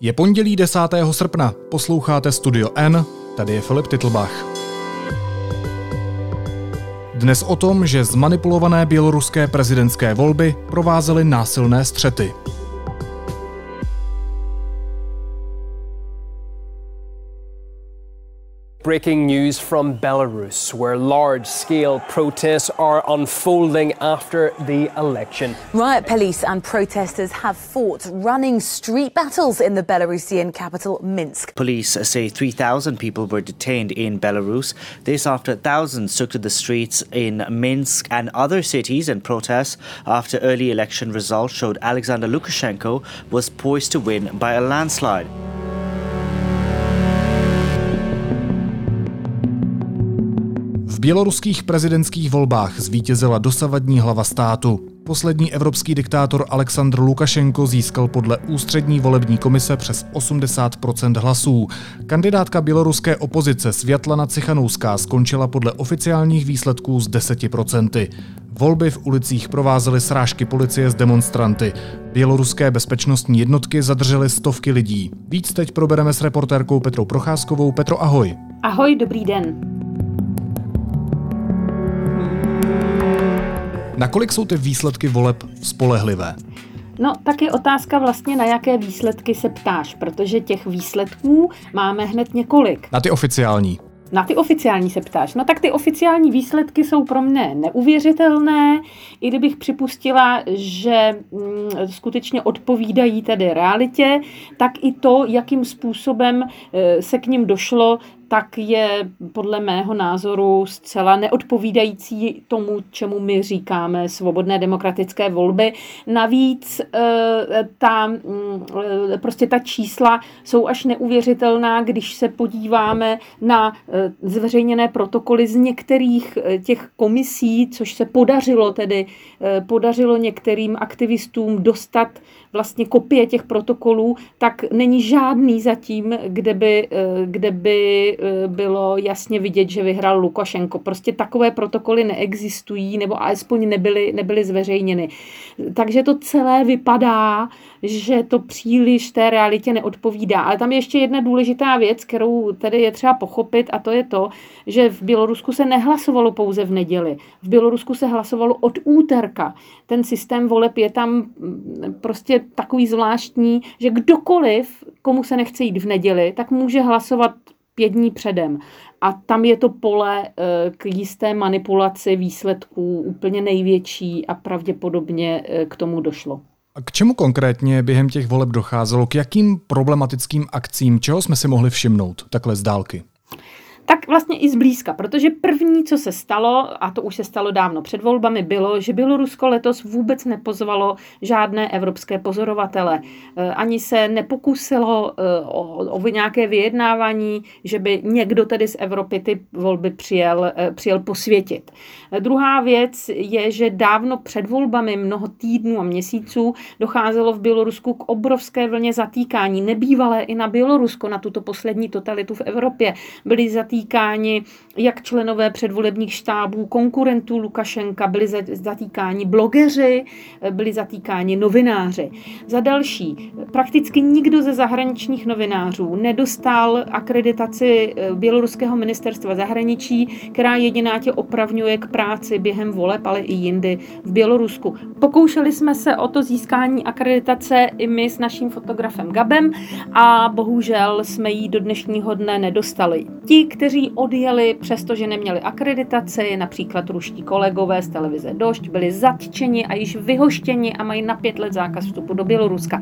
Je pondělí 10. srpna, posloucháte Studio N, tady je Filip Titlbach. Dnes o tom, že zmanipulované běloruské prezidentské volby provázely násilné střety. Breaking news from Belarus, where large scale protests are unfolding after the election. Riot police and protesters have fought running street battles in the Belarusian capital, Minsk. Police say 3,000 people were detained in Belarus. This after thousands took to the streets in Minsk and other cities in protest after early election results showed Alexander Lukashenko was poised to win by a landslide. Běloruských prezidentských volbách zvítězila dosavadní hlava státu. Poslední evropský diktátor Aleksandr Lukašenko získal podle ústřední volební komise přes 80% hlasů. Kandidátka běloruské opozice Světlana Cichanouská skončila podle oficiálních výsledků s 10% Volby v ulicích provázely srážky policie s demonstranty. Běloruské bezpečnostní jednotky zadržely stovky lidí. Víc teď probereme s reportérkou Petrou Procházkovou. Petro, ahoj. Ahoj, dobrý den. Nakolik jsou ty výsledky voleb spolehlivé? No, tak je otázka vlastně, na jaké výsledky se ptáš, protože těch výsledků máme hned několik. Na ty oficiální. Na ty oficiální se ptáš. No tak ty oficiální výsledky jsou pro mě neuvěřitelné, i kdybych připustila, že mm, skutečně odpovídají tedy realitě, tak i to, jakým způsobem e, se k ním došlo, tak je podle mého názoru zcela neodpovídající tomu, čemu my říkáme svobodné demokratické volby. Navíc eh, ta, mm, eh, prostě ta čísla jsou až neuvěřitelná, když se podíváme na eh, zveřejněné protokoly z některých těch komisí, což se podařilo tedy, podařilo některým aktivistům dostat vlastně kopie těch protokolů, tak není žádný zatím, kde by, kde by Eh, bylo jasně vidět, že vyhrál Lukašenko. Prostě takové protokoly neexistují, nebo alespoň nebyly, nebyly zveřejněny. Takže to celé vypadá, že to příliš té realitě neodpovídá. Ale tam je ještě jedna důležitá věc, kterou tedy je třeba pochopit, a to je to, že v Bělorusku se nehlasovalo pouze v neděli. V Bělorusku se hlasovalo od úterka. Ten systém voleb je tam mm, prostě takový zvláštní, že kdokoliv, komu se nechce jít v neděli, tak může hlasovat pět dní předem. A tam je to pole eh, k jisté manipulaci výsledků úplně největší a pravděpodobně eh, k tomu došlo. A k čemu konkrétně během těch voleb docházelo? K jakým problematickým akcím? Čeho jsme si mohli všimnout takhle z dálky? Tak vlastně i zblízka, protože první, co se stalo, a to už se stalo dávno před volbami, bylo, že Bělorusko letos vůbec nepozvalo žádné evropské pozorovatele. E, ani se nepokusilo e, o, o nějaké vyjednávání, že by někdo tedy z Evropy ty volby přijel, e, přijel posvětit. Druhá věc je, že dávno před volbami, mnoho týdnů a měsíců, docházelo v Bělorusku k obrovské vlně zatýkání. Nebývalé i na Bělorusko, na tuto poslední totalitu v Evropě. Byli zatýkáni jak členové předvolebních štábů, konkurentů Lukašenka, byli zatýkáni blogeři, byli zatýkáni novináři. Za další, prakticky nikdo ze zahraničních novinářů nedostal akreditaci eh, Běloruského ministerstva zahraničí, která jediná tě opravňuje k práci během voleb, ale i jindy v Bělorusku. Pokoušeli jsme se o to získání akreditace i my s naším fotografem Gabem a bohužel jsme ji do dnešního dne nedostali. Ti, kteří odjeli přestože neměli akreditaci, například ruští kolegové z televize Došť, byli zatčeni a již vyhoštěni a mají na pět let zákaz vstupu do Běloruska.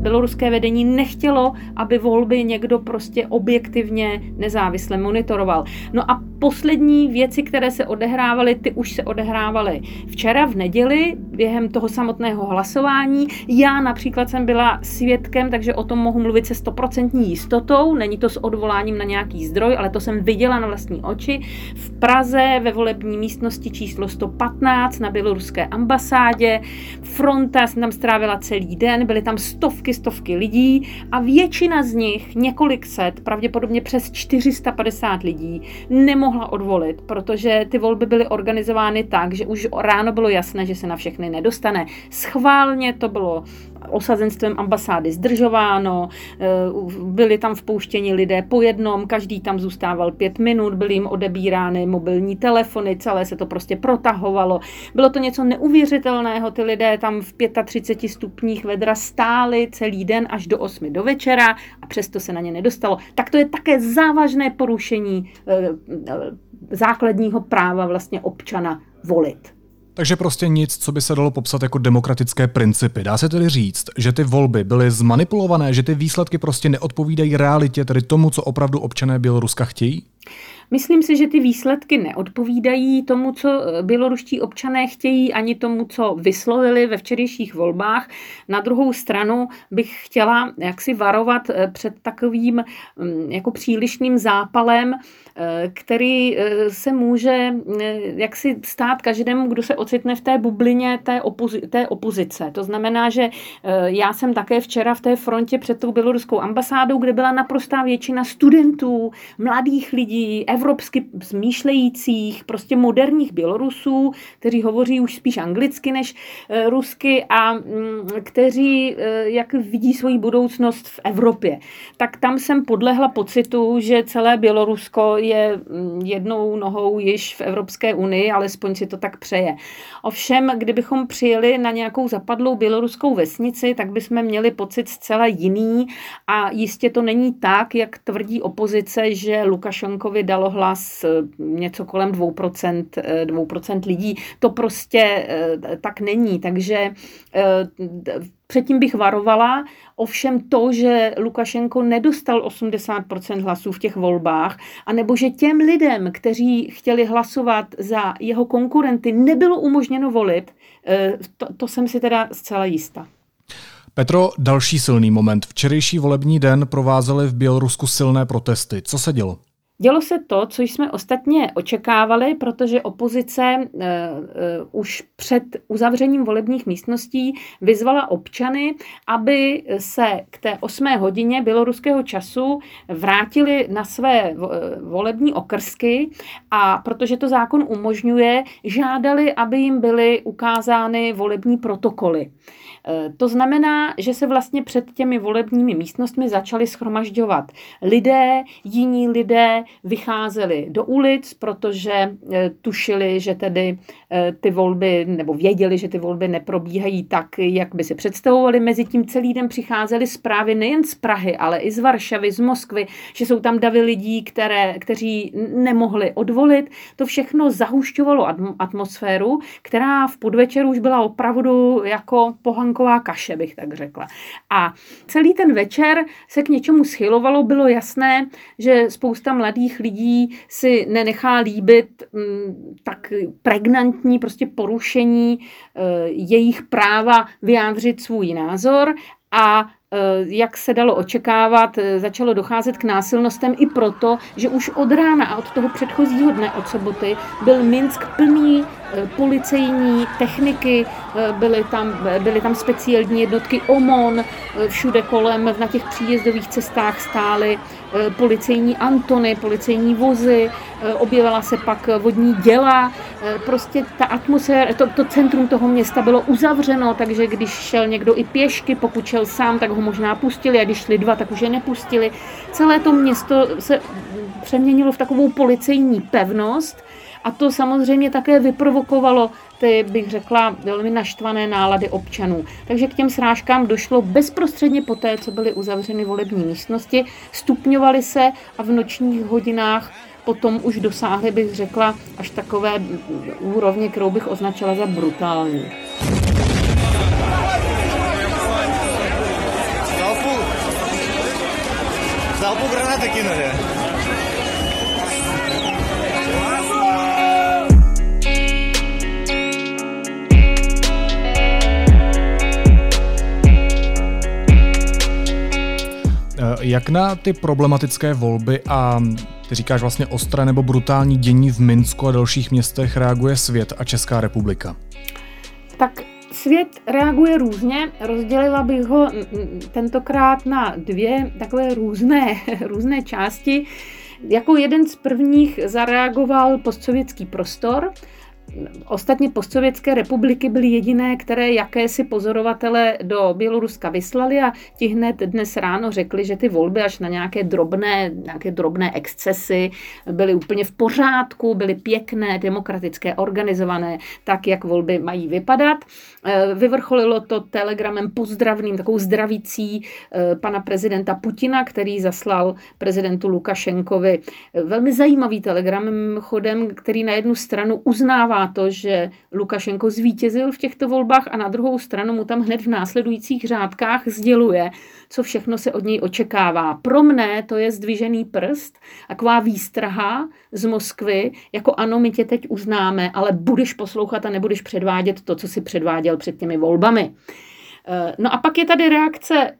běloruské vedení nechtělo, aby volby někdo prostě objektivně nezávisle monitoroval. No a poslední věci, které se odehrávaly, ty už se odehrávaly včera v neděli během toho samotného hlasování. Já například jsem byla svědkem, takže o tom mohu mluvit se stoprocentní jistotou. Není to s odvoláním na nějaký zdroj, ale to jsem viděla na vlastní oči. V Praze ve volební místnosti číslo 115 na běloruské ambasádě. Fronta jsem tam strávila celý den, byly tam stovky, stovky lidí a většina z nich, několik set, pravděpodobně přes 450 lidí, nemohla nemohla odvolit, protože ty volby byly organizovány tak, že už ráno bylo jasné, že se na všechny nedostane. Schválně to bylo osazenstvem ambasády zdržováno, eh, byli tam vpouštěni lidé po jednom, každý tam zůstával pět minut, byly jim odebírány mobilní telefony, celé se to prostě protahovalo. Bylo to něco neuvěřitelného, ty lidé tam v 35 stupních vedra stáli celý den až do 8 do večera a přesto se na ně nedostalo. Tak to je také závažné porušení eh, eh, základního práva vlastně občana volit. Takže prostě nic, co by se dalo popsat jako demokratické principy. Dá se tedy říct, že ty volby byly zmanipulované, že ty výsledky prostě neodpovídají realitě, tedy tomu, co opravdu občané Běloruska chtějí? Myslím si, že ty výsledky neodpovídají tomu, co eh, běloruští občané chtějí, ani tomu, co vyslovili ve včerejších volbách. Na druhou stranu bych chtěla jaksi varovat eh, před takovým mm, jako přílišným zápalem, eh, který se může jaksi stát každému, kdo se ocitne v té bublině té, opozi- té opozice. To znamená, že já jsem také včera v té frontě před tou běloruskou ambasádou, kde byla naprostá většina studentů, mladých lidí, evropsky smýšlejících, prostě moderních Bělorusů, kteří hovoří už spíš anglicky než eh, rusky a mm, kteří eh, jak vidí svoji budoucnost v Evropě. Tak tam jsem podlehla pocitu, že celé Bělorusko je mm, jednou nohou již v Evropské unii, alespoň si to tak přeje. Ovšem, kdybychom přijeli na nějakou zapadlou běloruskou vesnici, tak bychom měli pocit zcela jiný a jistě to není tak, jak tvrdí opozice, že Lukašenkovi dalo hlas eh, něco kolem 2%, 2% eh, lidí. To prostě eh, tak není, takže Předtím bych varovala, ovšem to, že Lukašenko nedostal 80% hlasů v těch volbách, anebo že těm lidem, kteří chtěli hlasovat za jeho konkurenty, nebylo umožněno volit, to, to jsem si teda zcela jistá. Petro, další silný moment. Včerejší volební den provázely v Bělorusku silné protesty. Co se dělo? Dělo se to, co jsme ostatně očekávali, protože opozice uh, uh, už před uzavřením volebních místností vyzvala občany, aby se k té 8 hodině běloruského času vrátili na své volební okrsky a protože to zákon umožňuje, žádali, aby jim byly ukázány volební protokoly. Eh, to znamená, že se vlastně před těmi volebními místnostmi začali schromažďovat lidé, jiní lidé vycházeli do ulic, protože eh, tušili, že tedy eh, ty volby, nebo věděli, že ty volby neprobíhají tak, jak by si představovali. Mezitím celý den přicházely zprávy nejen z Prahy, ale i z Varšavy, z Moskvy, že jsou tam davy lidí, které, kteří nemohli odvolit. To všechno zahušťovalo atmosféru, která v podvečeru už byla opravdu jako pohan šunková kaše, bych tak řekla. A celý ten večer se k něčemu schylovalo, bylo jasné, že spousta mladých lidí si nenechá líbit mm, tak pregnantní prostě porušení e, jejich práva vyjádřit svůj názor a e, jak se dalo očekávat, e, začalo docházet k násilnostem i proto, že už od rána a od toho předchozího dne, od soboty, byl Minsk plný Eh, policejní techniky, eh, byly tam, byly tam speciální jednotky OMON, eh, všude kolem na těch příjezdových cestách stály policejní Antony, policejní vozy, objevila se pak vodní děla, prostě ta atmosféra, to, to centrum toho města bylo uzavřeno, takže když šel někdo i pěšky, pokud šel sám, tak ho možná pustili a když šli dva, tak už je nepustili. Celé to město se přeměnilo v takovou policejní pevnost, a to samozřejmě také vyprovokovalo ty, bych řekla, velmi naštvané nálady občanů. Takže k těm srážkám došlo bezprostředně poté, co byly uzavřeny volební místnosti, stupňovaly se a v nočních hodinách potom už dosáhly, bych řekla, až takové úrovně, kterou bych označila za brutální. Залпу, залпу гранаты кинули. Jak na ty problematické volby a ty říkáš vlastně ostré nebo brutální dění v Minsku a dalších městech reaguje svět a Česká republika? Tak svět reaguje různě. Rozdělila bych ho tentokrát na dvě takové různé, různé části. jako jeden z prvních zareagoval postsovětský prostor, Ostatně postsovětské republiky byly jediné, které jakési pozorovatele do Běloruska vyslali a ti hned dnes ráno řekli, že ty volby až na nějaké drobné, nějaké drobné excesy byly úplně v pořádku, byly pěkné, demokratické, organizované, tak, jak volby mají vypadat. Eh, vyvrcholilo to telegramem pozdravným, takovou zdravící eh, pana prezidenta Putina, který zaslal prezidentu Lukašenkovi velmi zajímavý telegram, chodem, který na jednu stranu uznává to, že Lukašenko zvítězil v těchto volbách a na druhou stranu mu tam hned v následujících řádkách sděluje, co všechno se od něj očekává. Pro mne to je zdvižený prst, taková výstraha z Moskvy, jako ano, my tě teď uznáme, ale budeš poslouchat a nebudeš předvádět to, co si předváděl před těmi volbami. Eh, no a pak je tady reakce eh,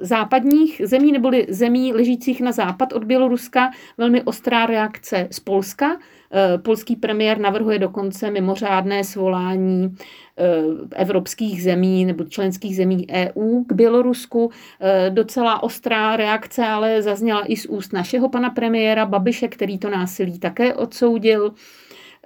západních zemí neboli zemí ležících na západ od Běloruska, velmi ostrá reakce z Polska. Eh, polský premiér navrhuje dokonce mimořádné svolání evropských zemí nebo členských zemí EU k Bělorusku. Docela ostrá reakce ale zazněla i z úst našeho pana premiéra Babiše, který to násilí také odsoudil.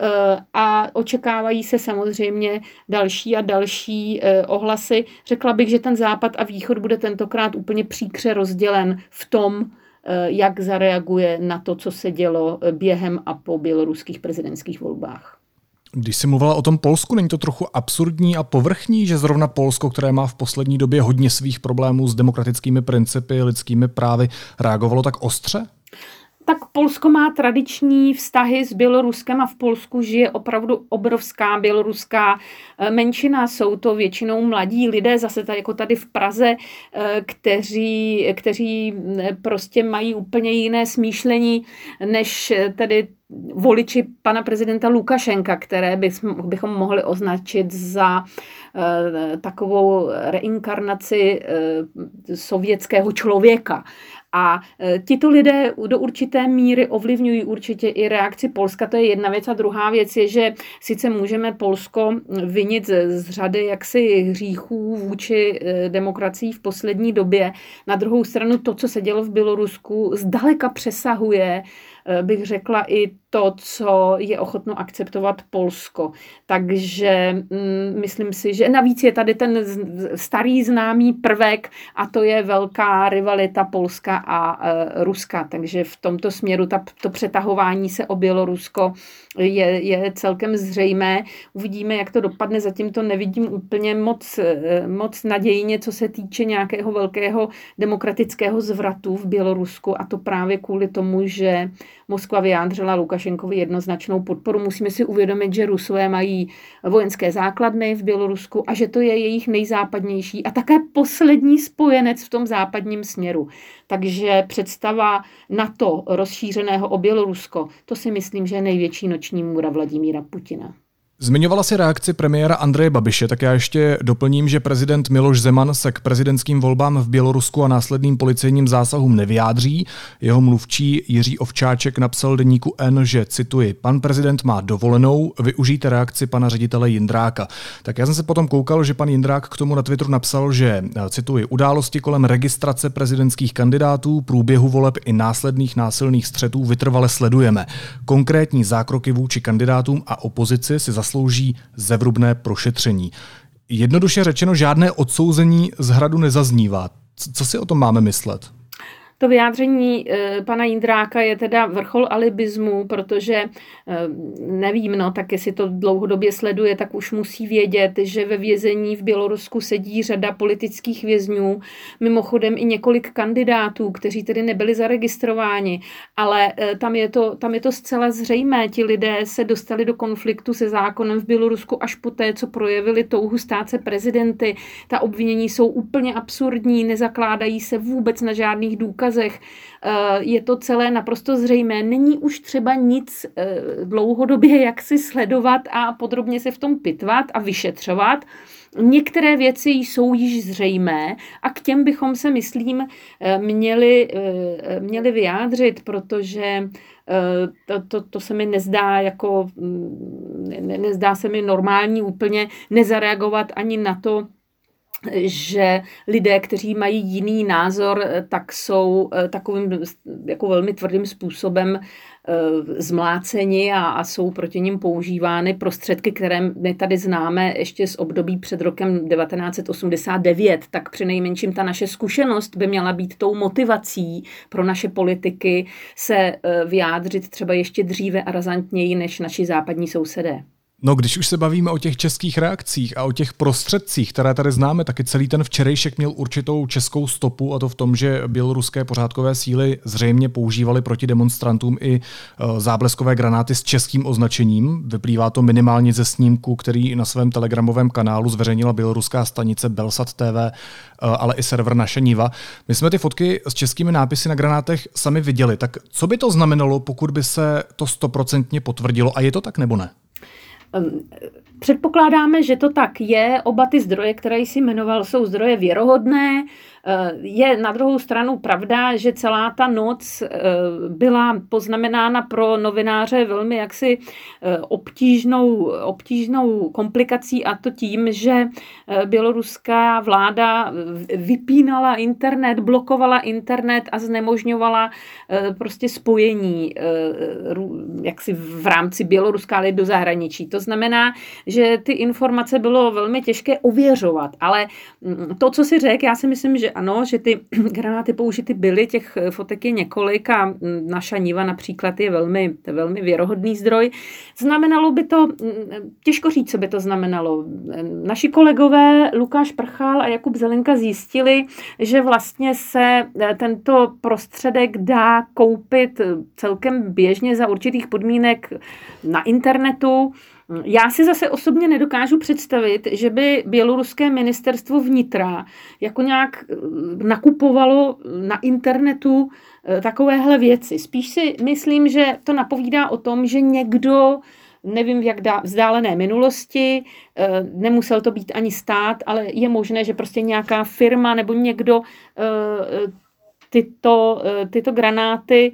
Eh, a očekávají se samozřejmě další a další eh, ohlasy. Řekla bych, že ten západ a východ bude tentokrát úplně příkře rozdělen v tom, eh, jak zareaguje na to, co se dělo během a po běloruských prezidentských volbách. Když jsi mluvila o tom Polsku, není to trochu absurdní a povrchní, že zrovna Polsko, které má v poslední době hodně svých problémů s demokratickými principy, lidskými právy, reagovalo tak ostře? Tak Polsko má tradiční vztahy s Běloruskem a v Polsku žije opravdu obrovská běloruská eh, menšina. Jsou to většinou mladí lidé, zase tady, jako tady v Praze, eh, kteří, kteří eh, prostě mají úplně jiné smýšlení, než tedy voliči pana prezidenta Lukašenka, které bychom mohli označit za takovou reinkarnaci sovětského člověka. A e, tito lidé do určité míry ovlivňují určitě i reakci Polska. To je jedna věc. A druhá věc je, že sice můžeme Polsko vinit z řady jaksi hříchů vůči e, demokracii v poslední době. Na druhou stranu to, co se dělo v Bělorusku, zdaleka přesahuje Eh, bych řekla, i to, co je ochotno akceptovat Polsko. Takže mm, myslím si, že navíc je tady ten starý známý prvek a to je velká rivalita Polska a e, Ruska. Takže v tomto směru ta, to přetahování se o Bělorusko je, je celkem zřejmé. Uvidíme, jak to dopadne. Zatím to nevidím úplně moc, e, moc nadějně, co se týče nějakého velkého demokratického zvratu v Bělorusku a to právě kvůli tomu, že Moskva vyjádřila Lukašenkovi jednoznačnou podporu. Musíme si uvědomit, že Rusové mají vojenské základny v Bělorusku a že to je jejich nejzápadnější a také poslední spojenec v tom západním směru. Takže představa NATO rozšířeného o Bělorusko, to si myslím, že je největší noční můra Vladimíra Putina. Zmiňovala si reakci premiéra Andreje Babiše, tak já ještě doplním, že prezident Miloš Zeman se k prezidentským volbám v Bělorusku a následným policejním zásahům nevyjádří. Jeho mluvčí Jiří Ovčáček napsal deníku N, že cituji, pan prezident má dovolenou, využijte reakci pana ředitele Jindráka. Tak já jsem se potom koukal, že pan Jindrák k tomu na Twitteru napsal, že cituji, události kolem registrace prezidentských kandidátů, průběhu voleb i následných násilných střetů vytrvale sledujeme. Konkrétní zákroky vůči kandidátům a opozici si zaslouží zevrubné prošetření. Jednoduše řečeno, žádné odsouzení z hradu nezaznívá. Co si o tom máme myslet? To vyjádření e, pana Jindráka je teda vrchol alibismu, protože e, nevím, no, tak jestli to dlouhodobě sleduje, tak už musí vědět, že ve vězení v Bělorusku sedí řada politických vězňů, mimochodem i několik kandidátů, kteří tedy nebyli zaregistrováni, ale e, tam je to, tam je to zcela zřejmé. Ti lidé se dostali do konfliktu se zákonem v Bělorusku až poté, co projevili touhu stát se prezidenty. Ta obvinění jsou úplně absurdní, nezakládají se vůbec na žádných důkazech důkazech. Eh, je to celé naprosto zřejmé. Není už třeba nic eh, dlouhodobě jak si sledovat a podrobně se v tom pitvat a vyšetřovat. Některé věci jsou již zřejmé a k těm bychom se, myslím, eh, měli, měli vyjádřit, protože to, to, to se mi nezdá jako, mm, ne, nezdá se mi normální úplně nezareagovat ani na to, že lidé, kteří mají jiný názor, tak jsou takovým jako velmi tvrdým způsobem zmláceni a, a jsou proti ním používány prostředky, které my tady známe ještě z období před rokem 1989, tak při nejmenším ta naše zkušenost by měla být tou motivací pro naše politiky se vyjádřit třeba ještě dříve a razantněji než naši západní sousedé. No, když už se bavíme o těch českých reakcích a o těch prostředcích, které tady známe, taky celý ten včerejšek měl určitou českou stopu a to v tom, že běloruské pořádkové síly zřejmě používaly proti demonstrantům i e, zábleskové granáty s českým označením. Vyplývá to minimálně ze snímku, který na svém telegramovém kanálu zveřejnila běloruská stanice Belsat TV, e, ale i server Naše Niva. My jsme ty fotky s českými nápisy na granátech sami viděli. Tak co by to znamenalo, pokud by se to stoprocentně potvrdilo? A je to tak nebo ne? Předpokládáme, že to tak je. Oba ty zdroje, které jsi jmenoval, jsou zdroje věrohodné. Eh, je na druhou stranu pravda, že celá ta noc eh, byla poznamenána pro novináře velmi jaksi eh, obtížnou, obtížnou komplikací a to tím, že běloruská vláda vypínala internet, blokovala internet a znemožňovala prostě spojení jaksi v rámci Běloruska, ale do zahraničí. To znamená, že ty informace bylo velmi těžké ověřovat, ale mm, to, co si řekl, já si myslím, že ano, že ty granáty použity byly, těch fotek je několik a naša Niva například je velmi, velmi věrohodný zdroj. Znamenalo by to, těžko říct, co by to znamenalo. Naši kolegové Lukáš Prchal a Jakub Zelenka zjistili, že vlastně se tento prostředek dá koupit celkem běžně za určitých podmínek na internetu. Já si zase osobně nedokážu představit, že by běloruské ministerstvo vnitra jako nějak eh, nakupovalo na internetu eh, takovéhle věci. Spíš si myslím, že to napovídá o tom, že někdo nevím v jak vzdálené minulosti, eh, nemusel to být ani stát, ale je možné, že prostě nějaká firma nebo někdo tyto, tyto granáty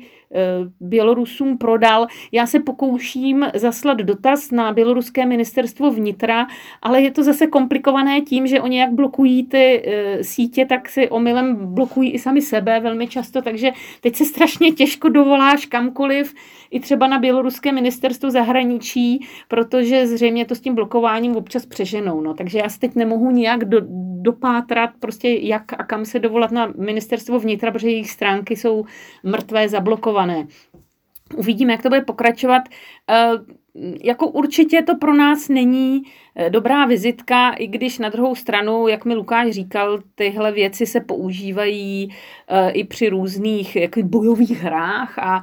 Bělorusům prodal. Já se pokouším zaslat dotaz na běloruské ministerstvo vnitra, ale je to zase komplikované tím, že oni jak blokují ty eh, sítě, tak si omylem blokují i sami sebe velmi často, takže teď se strašně těžko dovoláš kamkoliv, i třeba na běloruské ministerstvo zahraničí, protože zřejmě to s tím blokováním občas přeženou. No. Takže já se teď nemohu nijak do, dopátrat, prostě jak a kam se dovolat na ministerstvo vnitra, protože jejich stránky jsou mrtvé, zablokované. Uvidíme, jak to bude pokračovat. Eh, jako určitě to pro nás není eh, dobrá vizitka, i když na druhou stranu, jak mi Lukáš říkal, tyhle věci se používají eh, i při různých jako bojových hrách a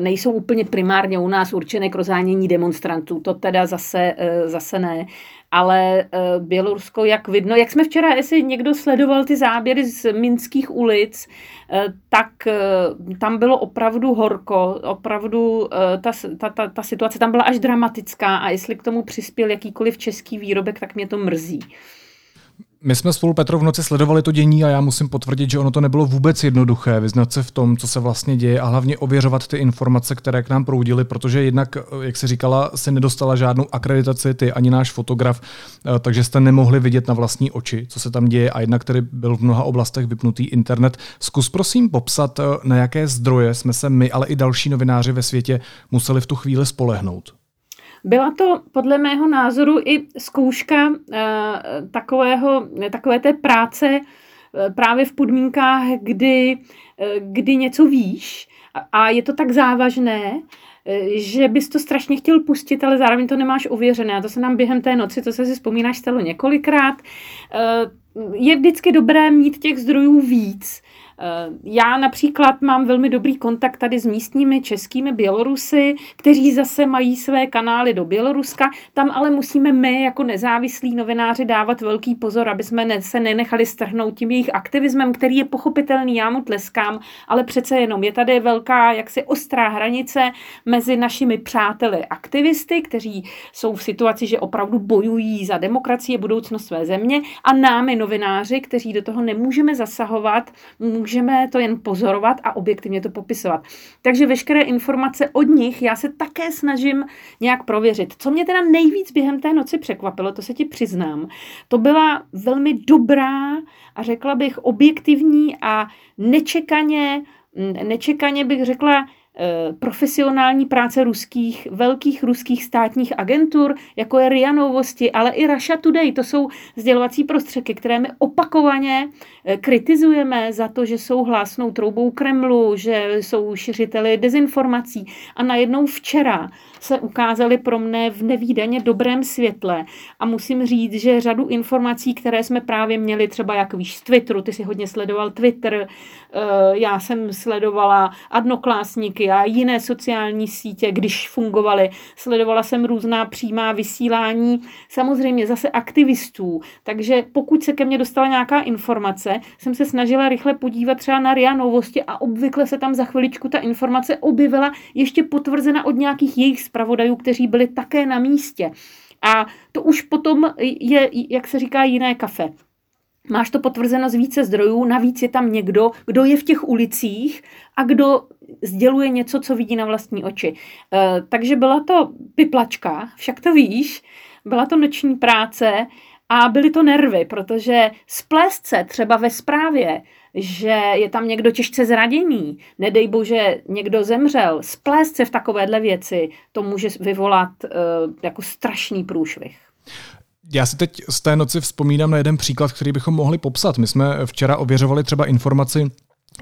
nejsou úplně primárně u nás určené k rozánění demonstrantů. To teda zase, zase ne ale uh, Bělorusko, jak vidno, jak jsme včera, jestli někdo sledoval ty záběry z minských ulic, uh, tak uh, tam bylo opravdu horko, opravdu ta, ta, ta, ta situace tam byla až dramatická a jestli k tomu přispěl jakýkoliv český výrobek, tak mě to mrzí. My jsme spolu, Petro, v noci sledovali to dění a já musím potvrdit, že ono to nebylo vůbec jednoduché vyznat se v tom, co se vlastně děje a hlavně ověřovat ty informace, které k nám proudily, protože jednak, jak se říkala, si nedostala žádnou akreditaci ty ani náš fotograf, eh, takže jste nemohli vidět na vlastní oči, co se tam děje a jednak tedy byl v mnoha oblastech vypnutý internet. Zkus prosím popsat, eh, na jaké zdroje jsme se my, ale i další novináři ve světě museli v tu chvíli spolehnout. Byla to podle mého názoru i zkouška uh, takového, takové té práce uh, právě v podmínkách, kdy, uh, kdy něco víš a, je to tak závažné, že bys to strašně chtěl pustit, ale zároveň to nemáš ověřené. A to se nám během té noci, to se si vzpomínáš, stalo několikrát. Je vždycky dobré mít těch zdrojů víc, Eh, já například mám velmi dobrý kontakt tady s místními českými Bělorusy, kteří zase mají své kanály do Běloruska. Tam ale musíme my jako nezávislí novináři dávat velký pozor, aby jsme se nenechali strhnout tím jejich aktivismem, který je pochopitelný, já mu tleskám, ale přece jenom je tady velká jaksi ostrá hranice mezi našimi přáteli aktivisty, kteří jsou v situaci, že opravdu bojují za demokracii a budoucnost své země a námi novináři, kteří do toho nemůžeme zasahovat, můžeme můžeme to jen pozorovat a objektivně to popisovat. Takže veškeré informace od nich já se také snažím nějak prověřit. Co mě teda nejvíc během té noci překvapilo, to se ti přiznám, to byla velmi dobrá a řekla bych objektivní a nečekaně, nečekaně bych řekla, Eh, profesionální práce ruských, velkých ruských státních agentur, jako je RIA Novosti, ale i Russia Today. To jsou sdělovací prostředky, které my opakovaně kritizujeme za to, že jsou hlásnou troubou Kremlu, že jsou šiřiteli dezinformací. A najednou včera se ukázaly pro mne v nevýdaně dobrém světle. A musím říct, že řadu informací, které jsme právě měli, třeba jak víš z Twitteru, ty si hodně sledoval Twitter, eh, já jsem sledovala adnoklásníky a jiné sociální sítě, když fungovaly. Sledovala jsem různá přímá vysílání, samozřejmě zase aktivistů. Takže pokud se ke mně dostala nějaká informace, jsem se snažila rychle podívat třeba na RIA Novosti a obvykle se tam za chviličku ta informace objevila ještě potvrzena od nějakých jejich zpravodajů, kteří byli také na místě. A to už potom je, jak se říká, jiné kafe. Máš to potvrzeno z více zdrojů, navíc je tam někdo, kdo je v těch ulicích a kdo sděluje něco, co vidí na vlastní oči. E, takže byla to piplačka, však to víš, byla to noční práce a byly to nervy, protože splést se třeba ve zprávě že je tam někdo těžce zraněný, nedej bože někdo zemřel, splést se v takovéhle věci, to může vyvolat uh, jako strašný průšvih. Já si teď z té noci vzpomínám na jeden příklad, který bychom mohli popsat. My jsme včera ověřovali třeba informaci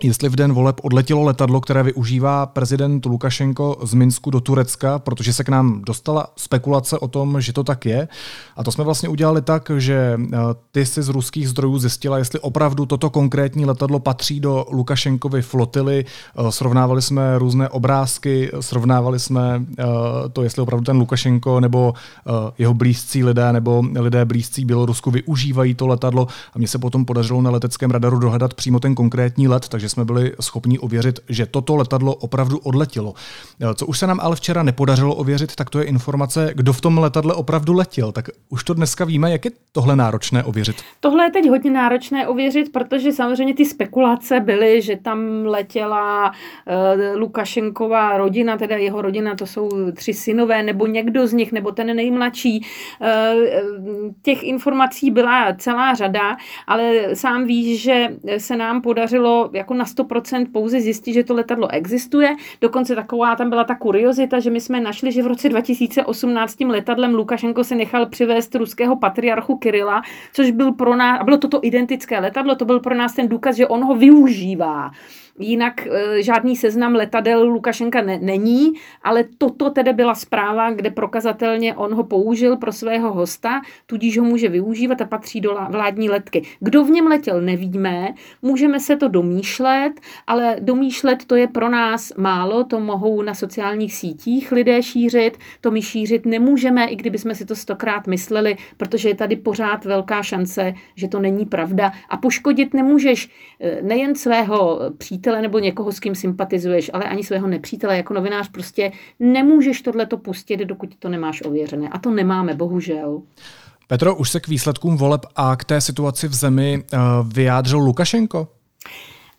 jestli v den voleb odletělo letadlo, které využívá prezident Lukašenko z Minsku do Turecka, protože se k nám dostala spekulace o tom, že to tak je. A to jsme vlastně udělali tak, že eh, ty si z ruských zdrojů zjistila, jestli opravdu toto konkrétní letadlo patří do Lukašenkovy flotily. Eh, srovnávali jsme různé obrázky, srovnávali jsme eh, to, jestli opravdu ten Lukašenko nebo jeho blízcí lidé nebo lidé blízcí Bělorusku využívají to letadlo. A mně se potom podařilo na leteckém radaru dohledat přímo ten konkrétní let, takže jsme byli schopni ověřit, že toto letadlo opravdu odletělo. Co už se nám ale včera nepodařilo ověřit, tak to je informace, kdo v tom letadle opravdu letěl. Tak už to dneska víme, jak je tohle náročné ověřit. Tohle je teď hodně náročné ověřit, protože samozřejmě ty spekulace byly, že tam letěla uh, Lukašenková rodina, teda jeho rodina, to jsou tři synové, nebo někdo z nich, nebo ten nejmladší. Uh, těch informací byla celá řada, ale sám víš, že se nám podařilo jako na 100% pouze zjistit, že to letadlo existuje. Dokonce taková tam byla ta kuriozita, že my jsme našli, že v roce 2018 tím letadlem Lukašenko se nechal přivést ruského patriarchu Kirila, což byl pro nás, a bylo toto identické letadlo, to byl pro nás ten důkaz, že on ho využívá. Jinak e, žádný seznam letadel Lukašenka ne, není, ale toto tedy byla zpráva, kde prokazatelně on ho použil pro svého hosta, tudíž ho může využívat a patří do vládní letky. Kdo v něm letěl, nevíme, můžeme se to domýšlet, ale domýšlet to je pro nás málo, to mohou na sociálních sítích lidé šířit, to my šířit nemůžeme, i kdyby jsme si to stokrát mysleli, protože je tady pořád velká šance, že to není pravda a poškodit nemůžeš e, nejen svého přítele, přítele nebo někoho, s kým sympatizuješ, ale ani svého nepřítele jako novinář prostě nemůžeš tohleto pustit, dokud to nemáš ověřené. A to nemáme, bohužel. Petro, už se k výsledkům voleb a k té situaci v zemi uh, vyjádřil Lukašenko?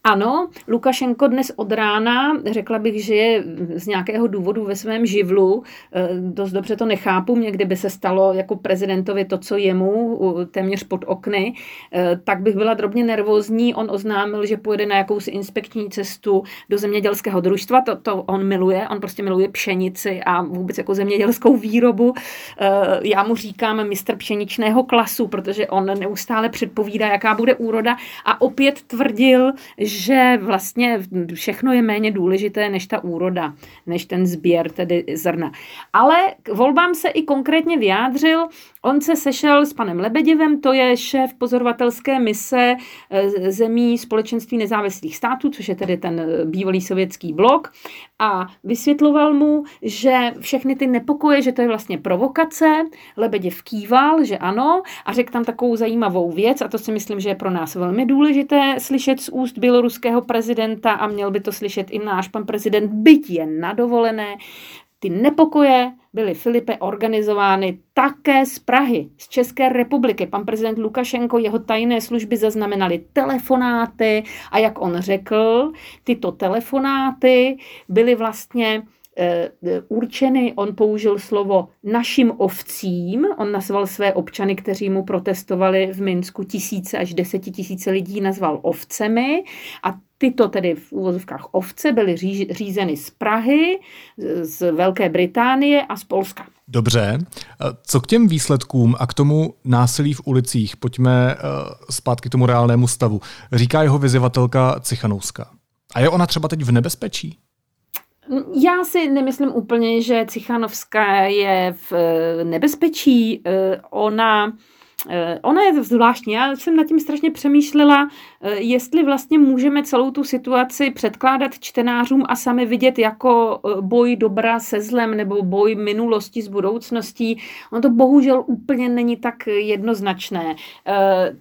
Ano, Lukašenko dnes od rána, řekla bych, že je z nějakého důvodu ve svém živlu, eh, dost dobře to nechápu, mě kdyby se stalo jako prezidentovi to, co jemu, téměř pod okny, eh, tak bych byla drobně nervózní. On oznámil, že pojede na jakousi inspekční cestu do zemědělského družstva, to, to on miluje, on prostě miluje pšenici a vůbec jako zemědělskou výrobu. Eh, já mu říkám mistr pšeničného klasu, protože on neustále předpovídá, jaká bude úroda a opět tvrdil, že vlastně všechno je méně důležité než ta úroda, než ten sběr tedy zrna. Ale k volbám se i konkrétně vyjádřil, on se sešel s panem Lebedivem, to je šéf pozorovatelské mise eh, zemí společenství nezávislých států, což je tedy ten eh, bývalý sovětský blok a vysvětloval mu, že všechny ty nepokoje, že to je vlastně provokace, Lebeděv kýval, že ano a řekl tam takovou zajímavou věc a to si myslím, že je pro nás velmi důležité slyšet z úst běloruského prezidenta a měl by to slyšet i náš pan prezident, byť je na dovolené, ty nepokoje byly Filipe organizovány také z Prahy, z České republiky. Pan prezident Lukašenko, jeho tajné služby zaznamenali telefonáty a jak on řekl, tyto telefonáty byly vlastně Eh, určeny, on použil slovo našim ovcím, on nazval své občany, kteří mu protestovali v Minsku tisíce až desetitisíce lidí, nazval ovcemi a Tyto tedy v úvozovkách ovce byly řízeny z Prahy, z Velké Británie a z Polska. Dobře. Co k těm výsledkům a k tomu násilí v ulicích? Pojďme eh, zpátky k tomu reálnému stavu. Říká jeho vyzývatelka Cichanouska. A je ona třeba teď v nebezpečí? Já si nemyslím úplně, že Cichanovská je v eh, nebezpečí. Eh, ona ona je zvláštní. Já jsem nad tím strašně přemýšlela, eh, jestli vlastně můžeme celou tu situaci předkládat čtenářům a sami vidět jako eh, boj dobra se zlem nebo boj minulosti s budoucností. Ono to bohužel úplně není tak jednoznačné.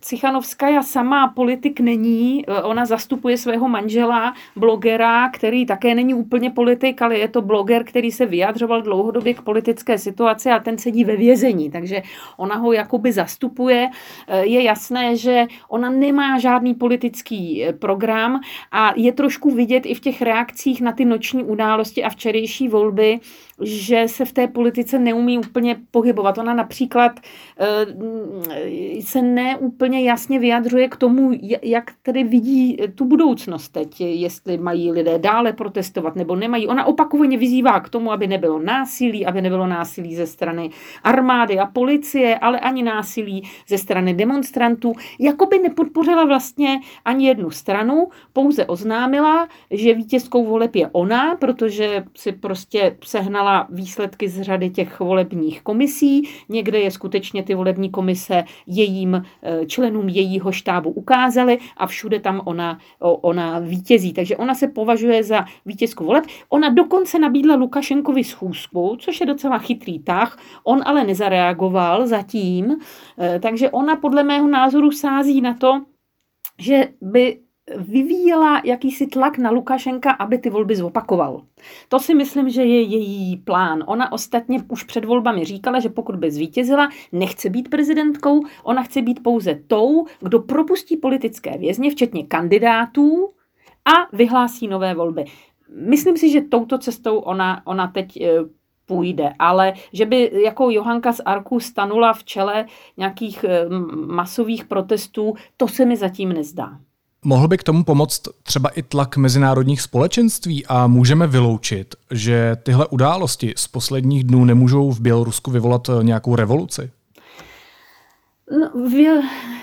Cichanovská sama politik není. Ona zastupuje svého manžela, blogera, který také není úplně politik, ale je to bloger, který se vyjadřoval dlouhodobě k politické situaci a ten sedí ve vězení. Takže ona ho jakoby zastupuje vystupuje, eh, je jasné, že ona nemá žádný politický eh, program a je trošku vidět i v těch reakcích na ty noční události a včerejší volby, že se v té politice neumí úplně pohybovat. Ona například eh, se neúplně jasně vyjadřuje k tomu, jak tedy vidí tu budoucnost teď, jestli mají lidé dále protestovat nebo nemají. Ona opakovaně vyzývá k tomu, aby nebylo násilí, aby nebylo násilí ze strany armády a policie, ale ani násilí ze strany demonstrantů. Jakoby nepodpořila vlastně ani jednu stranu, pouze oznámila, že vítězkou voleb je ona, protože si prostě sehnala měla výsledky z řady těch volebních komisí. Někde je skutečně ty volební komise jejím eh, členům jejího štábu ukázaly a všude tam ona, ona vítězí. Takže ona se považuje za vítězku voleb. Ona dokonce nabídla Lukašenkovi schůzku, což je docela chytrý tah. On ale nezareagoval zatím, eh, takže ona podle mého názoru sází na to, že by vyvíjela jakýsi tlak na Lukašenka, aby ty volby zopakoval. To si myslím, že je její plán. Ona ostatně už před volbami říkala, že pokud by zvítězila, nechce být prezidentkou, ona chce být pouze tou, kdo propustí politické vězně, včetně kandidátů, a vyhlásí nové volby. Myslím si, že touto cestou ona, ona teď e, půjde, ale že by jako Johanka z Arku stanula v čele nějakých e, masových protestů, to se mi zatím nezdá. Mohl by k tomu pomoct třeba i tlak mezinárodních společenství a můžeme vyloučit, že tyhle události z posledních dnů nemůžou v Bělorusku vyvolat eh, nějakou revoluci? No,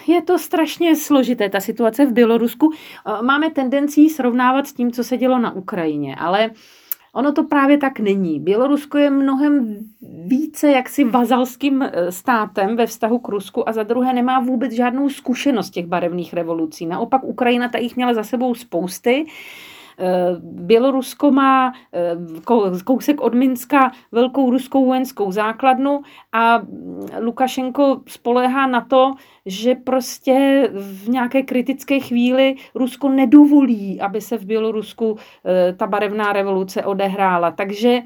je to strašně složité, ta situace v Bělorusku. Eh, máme tendenci srovnávat s tím, co se dělo na Ukrajině, ale Ono to právě tak není. Bělorusko je mnohem více jaksi vazalským e, státem ve vztahu k Rusku a za druhé nemá vůbec žádnou zkušenost těch barevných revolucí. Naopak Ukrajina ta jich měla za sebou spousty. E, Bělorusko má e, kousek od Minska velkou ruskou vojenskou základnu a Lukašenko spoléhá na to, že prostě v nějaké kritické chvíli Rusko nedovolí, aby se v Bělorusku eh, ta barevná revoluce odehrála. Takže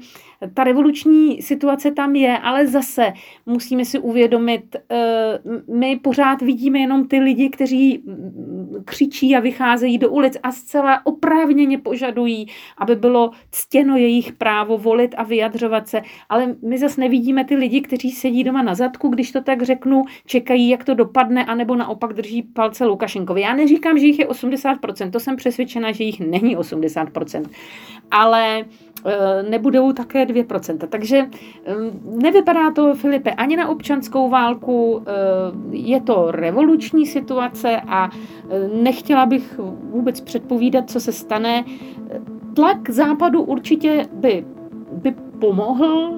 ta revoluční situace tam je, ale zase musíme si uvědomit, eh, my pořád vidíme jenom ty lidi, kteří mm, křičí a vycházejí do ulic a zcela oprávněně požadují, aby bylo ctěno jejich právo volit a vyjadřovat se. Ale my zase nevidíme ty lidi, kteří sedí doma na zadku, když to tak řeknu, čekají, jak to dopadne, anebo naopak drží palce Lukašenkovi. Já neříkám, že jich je 80%, to jsem přesvědčena, že jich není 80%. Ale Eh, nebudou také 2%. Takže nevypadá to, Filipe, ani na občanskou válku, je to revoluční situace a nechtěla bych vůbec předpovídat, co se stane. Tlak západu určitě by, by pomohl,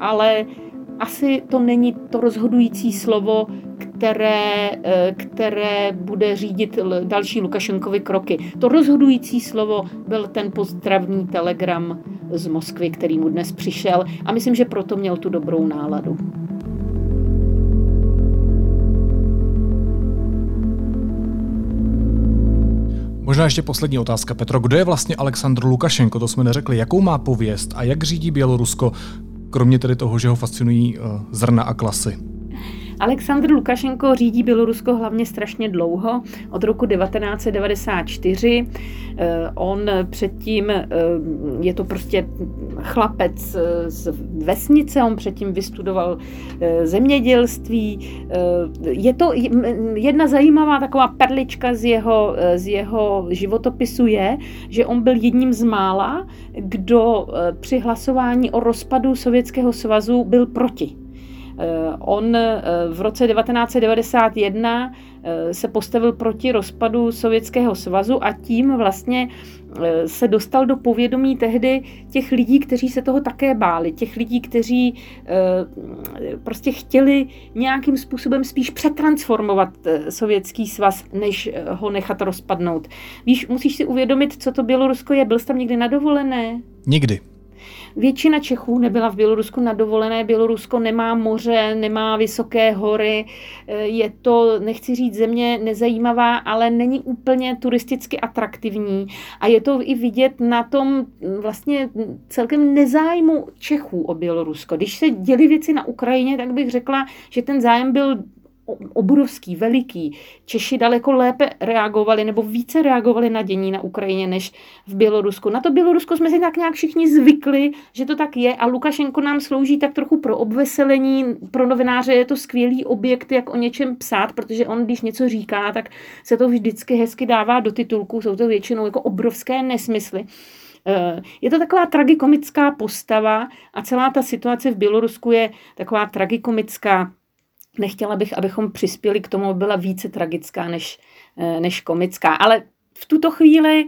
ale asi to není to rozhodující slovo, které, eh, které bude řídit další Lukašenkovi kroky. To rozhodující slovo byl ten pozdravní telegram z Moskvy, který mu dnes přišel a myslím, že proto měl tu dobrou náladu. Možná ještě poslední otázka, Petro. Kdo je vlastně Aleksandr Lukašenko? To jsme neřekli. Jakou má pověst a jak řídí Bělorusko? kromě tedy toho, že ho fascinují uh, zrna a klasy. Aleksandr Lukašenko řídí Bělorusko hlavně strašně dlouho, od roku 1994. Eh, on předtím, eh, je to prostě chlapec z vesnice, on předtím vystudoval eh, zemědělství. Je to jedna zajímavá taková perlička z jeho, z jeho životopisu je, že on byl jedním z mála, kdo při hlasování o rozpadu Sovětského svazu byl proti. Eh, on eh, v roce 1991 eh, se postavil proti rozpadu Sovětského svazu a tím vlastně se dostal do povědomí tehdy těch lidí, kteří se toho také báli, těch lidí, kteří prostě chtěli nějakým způsobem spíš přetransformovat Sovětský svaz, než ho nechat rozpadnout. Víš, musíš si uvědomit, co to Bělorusko je. Byl jsi tam někdy na dovolené? Nikdy. Většina Čechů nebyla v Bělorusku na dovolené. Bělorusko nemá moře, nemá vysoké hory. Eh, je to, nechci říct, země nezajímavá, ale není úplně turisticky atraktivní. A je to i vidět na tom vlastně celkem nezájmu Čechů o Bělorusko. Když se děli věci na Ukrajině, tak bych řekla, že ten zájem byl obrovský, veliký. Češi daleko lépe reagovali nebo více reagovali na dění na Ukrajině než v Bělorusku. Na to Bělorusko jsme si tak nějak všichni zvykli, že to tak je a Lukašenko nám slouží tak trochu pro obveselení. Pro novináře je to skvělý objekt, jak o něčem psát, protože on, když něco říká, tak se to vždycky hezky dává do titulku. Jsou to většinou jako obrovské nesmysly. Eh, je to taková tragikomická postava a celá ta situace v Bělorusku je taková tragikomická nechtěla bych, abychom přispěli k tomu, aby byla více tragická než, eh, než komická. Ale v tuto chvíli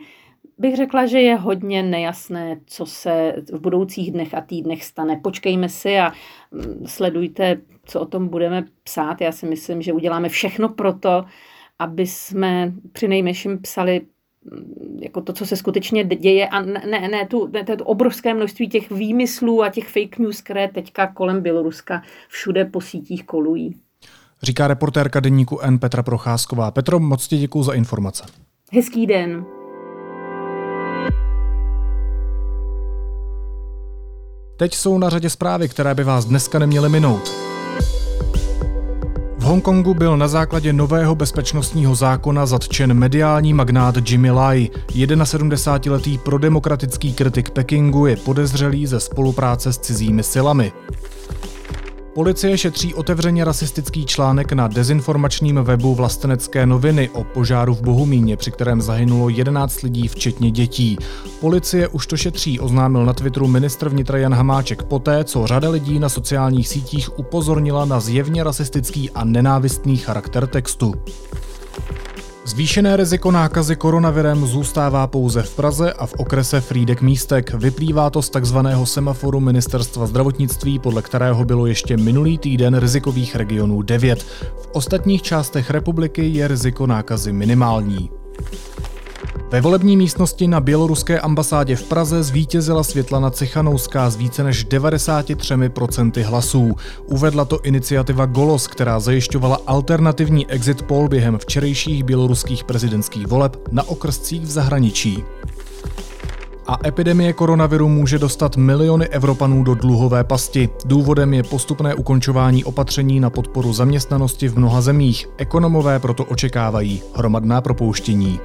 bych řekla, že je hodně nejasné, co se v budoucích dnech a týdnech stane. Počkejme si a mm, sledujte, co o tom budeme psát. Já si myslím, že uděláme všechno pro to, aby jsme při nejmenším psali jako to, co se skutečně děje a ne, ne, ne, tu, ne to obrovské množství těch výmyslů a těch fake news, které teďka kolem Běloruska všude po sítích kolují. Říká reportérka deníku N Petra Procházková. Petro, moc ti děkuji za informace. Hezký den. Teď jsou na řadě zprávy, které by vás dneska neměly minout. Hongkongu byl na základě nového bezpečnostního zákona zatčen mediální magnát Jimmy Lai. 71-letý prodemokratický kritik Pekingu je podezřelý ze spolupráce s cizími silami. Policie šetří otevřeně rasistický článek na dezinformačním webu Vlastenecké noviny o požáru v Bohumíně, při kterém zahynulo 11 lidí, včetně dětí. Policie už to šetří, oznámil na Twitteru ministr vnitra Jan Hamáček poté, co řada lidí na sociálních sítích upozornila na zjevně rasistický a nenávistný charakter textu. Zvýšené riziko nákazy koronavirem zůstává pouze v Praze a v okrese Frídek Místek. Vyplývá to z takzvaného semaforu Ministerstva zdravotnictví, podle kterého bylo ještě minulý týden rizikových regionů 9. V ostatních částech republiky je riziko nákazy minimální. Ve volební místnosti na běloruské ambasádě v Praze zvítězila Světlana Cichanouská s více než 93% hlasů. Uvedla to iniciativa Golos, která zajišťovala alternativní exit poll během včerejších běloruských prezidentských voleb na okrscích v zahraničí. A epidemie koronaviru může dostat miliony Evropanů do dluhové pasti. Důvodem je postupné ukončování opatření na podporu zaměstnanosti v mnoha zemích. Ekonomové proto očekávají hromadná propouštění.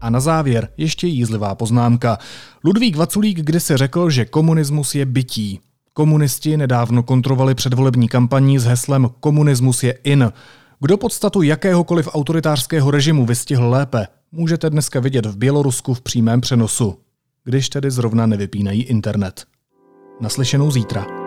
A na závěr ještě jízlivá poznámka. Ludvík Vaculík kdysi řekl, že komunismus je bytí. Komunisti nedávno kontrovali předvolební kampaní s heslem Komunismus je in. Kdo podstatu jakéhokoliv autoritářského režimu vystihl lépe, můžete dneska vidět v Bělorusku v přímém přenosu, když tedy zrovna nevypínají internet. Naslyšenou zítra.